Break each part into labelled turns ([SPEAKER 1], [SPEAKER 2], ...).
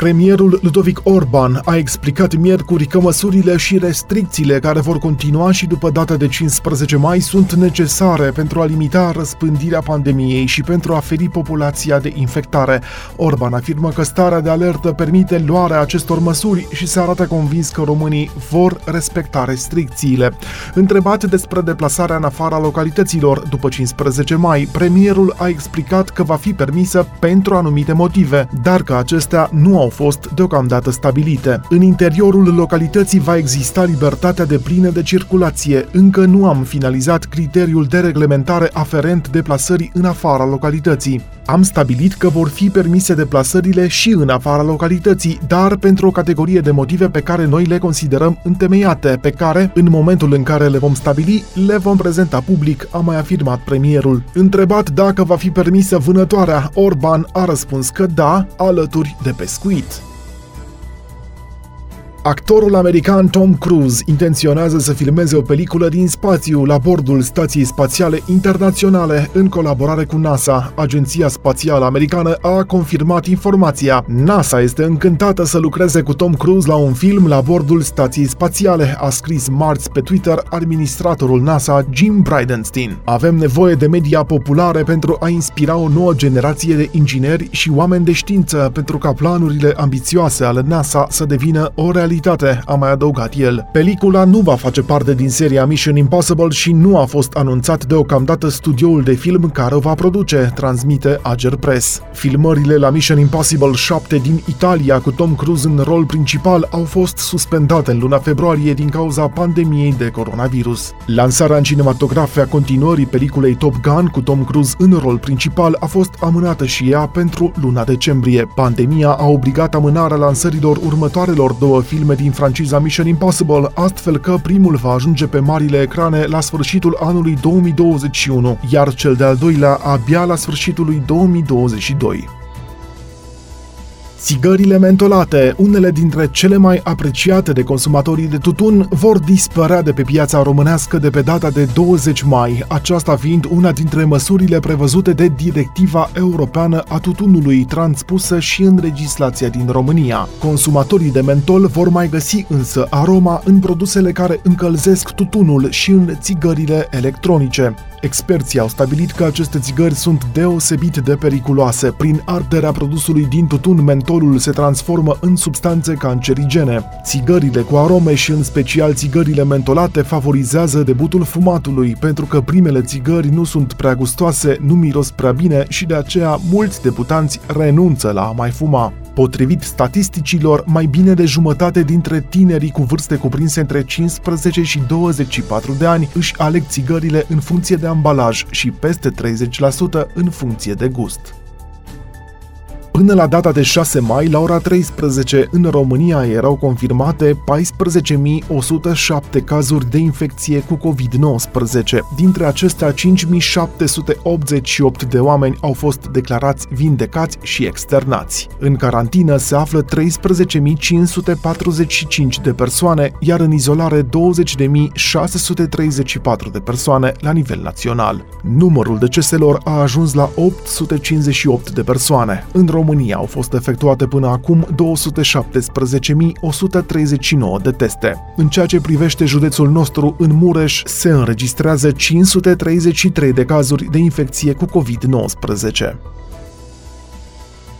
[SPEAKER 1] Premierul Ludovic Orban a explicat miercuri că măsurile și restricțiile care vor continua și după data de 15 mai sunt necesare pentru a limita răspândirea pandemiei și pentru a feri populația de infectare. Orban afirmă că starea de alertă permite luarea acestor măsuri și se arată convins că românii vor respecta restricțiile. Întrebat despre deplasarea în afara localităților după 15 mai, premierul a explicat că va fi permisă pentru anumite motive, dar că acestea nu au fost deocamdată stabilite. În interiorul localității va exista libertatea de plină de circulație. Încă nu am finalizat criteriul de reglementare aferent deplasării în afara localității. Am stabilit că vor fi permise deplasările și în afara localității, dar pentru o categorie de motive pe care noi le considerăm întemeiate, pe care, în momentul în care le vom stabili, le vom prezenta public, a mai afirmat premierul. Întrebat dacă va fi permisă vânătoarea, Orban a răspuns că da, alături de pescuit. meat. Actorul american Tom Cruise intenționează să filmeze o peliculă din spațiu la bordul Stației Spațiale Internaționale în colaborare cu NASA. Agenția Spațială Americană a confirmat informația. NASA este încântată să lucreze cu Tom Cruise la un film la bordul Stației Spațiale, a scris marți pe Twitter administratorul NASA Jim Bridenstine. Avem nevoie de media populare pentru a inspira o nouă generație de ingineri și oameni de știință pentru ca planurile ambițioase ale NASA să devină o realitate realitate, a mai adăugat el. Pelicula nu va face parte din seria Mission Impossible și nu a fost anunțat deocamdată studioul de film care o va produce, transmite Ager Press. Filmările la Mission Impossible 7 din Italia cu Tom Cruise în rol principal au fost suspendate în luna februarie din cauza pandemiei de coronavirus. Lansarea în cinematografe a continuării peliculei Top Gun cu Tom Cruise în rol principal a fost amânată și ea pentru luna decembrie. Pandemia a obligat amânarea lansărilor următoarelor două filme filme din franciza Mission Impossible, astfel că primul va ajunge pe marile ecrane la sfârșitul anului 2021, iar cel de-al doilea abia la sfârșitul lui 2022. Țigările mentolate, unele dintre cele mai apreciate de consumatorii de tutun, vor dispărea de pe piața românească de pe data de 20 mai, aceasta fiind una dintre măsurile prevăzute de Directiva Europeană a Tutunului, transpusă și în legislația din România. Consumatorii de mentol vor mai găsi însă aroma în produsele care încălzesc tutunul și în țigările electronice. Experții au stabilit că aceste țigări sunt deosebit de periculoase. Prin arderea produsului din tutun, mentolul se transformă în substanțe cancerigene. Țigările cu arome și în special țigările mentolate favorizează debutul fumatului, pentru că primele țigări nu sunt prea gustoase, nu miros prea bine și de aceea mulți deputanți renunță la a mai fuma. Potrivit statisticilor, mai bine de jumătate dintre tinerii cu vârste cuprinse între 15 și 24 de ani își aleg țigările în funcție de ambalaj și peste 30% în funcție de gust. Până la data de 6 mai, la ora 13, în România erau confirmate 14.107 cazuri de infecție cu COVID-19. Dintre acestea, 5.788 de oameni au fost declarați vindecați și externați. În carantină se află 13.545 de persoane, iar în izolare 20.634 de persoane la nivel național. Numărul deceselor a ajuns la 858 de persoane. În România, România au fost efectuate până acum 217.139 de teste. În ceea ce privește județul nostru, în Mureș se înregistrează 533 de cazuri de infecție cu COVID-19.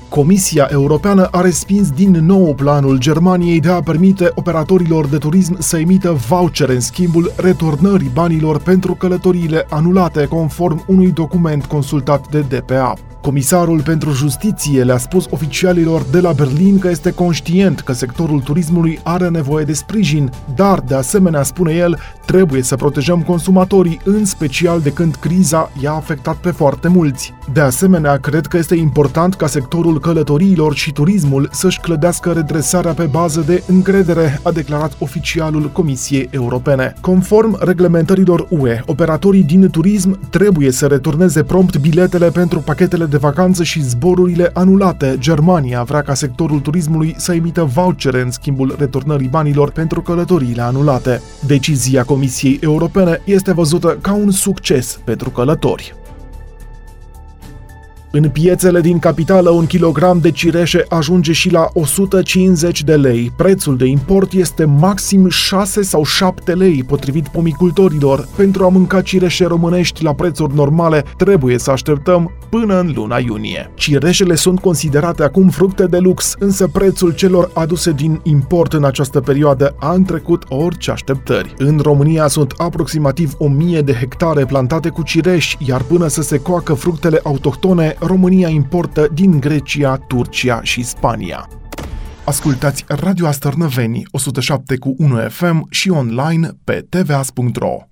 [SPEAKER 1] Comisia Europeană a respins din nou planul Germaniei de a permite operatorilor de turism să emită vouchere în schimbul returnării banilor pentru călătoriile anulate, conform unui document consultat de DPA. Comisarul pentru Justiție le-a spus oficialilor de la Berlin că este conștient că sectorul turismului are nevoie de sprijin, dar, de asemenea, spune el, trebuie să protejăm consumatorii, în special de când criza i-a afectat pe foarte mulți. De asemenea, cred că este important ca sectorul călătoriilor și turismul să-și clădească redresarea pe bază de încredere, a declarat oficialul Comisiei Europene. Conform reglementărilor UE, operatorii din turism trebuie să returneze prompt biletele pentru pachetele de vacanță și zborurile anulate. Germania vrea ca sectorul turismului să emită vouchere în schimbul returnării banilor pentru călătoriile anulate. Decizia Comisiei Europene este văzută ca un succes pentru călători. În piețele din capitală, un kilogram de cireșe ajunge și la 150 de lei. Prețul de import este maxim 6 sau 7 lei, potrivit pomicultorilor. Pentru a mânca cireșe românești la prețuri normale, trebuie să așteptăm până în luna iunie. Cireșele sunt considerate acum fructe de lux, însă prețul celor aduse din import în această perioadă a întrecut orice așteptări. În România sunt aproximativ 1000 de hectare plantate cu cireși, iar până să se coacă fructele autohtone, România importă din Grecia, Turcia și Spania. Ascultați Radio Astărnăveni 107 cu 1 FM și online pe tvas.ro.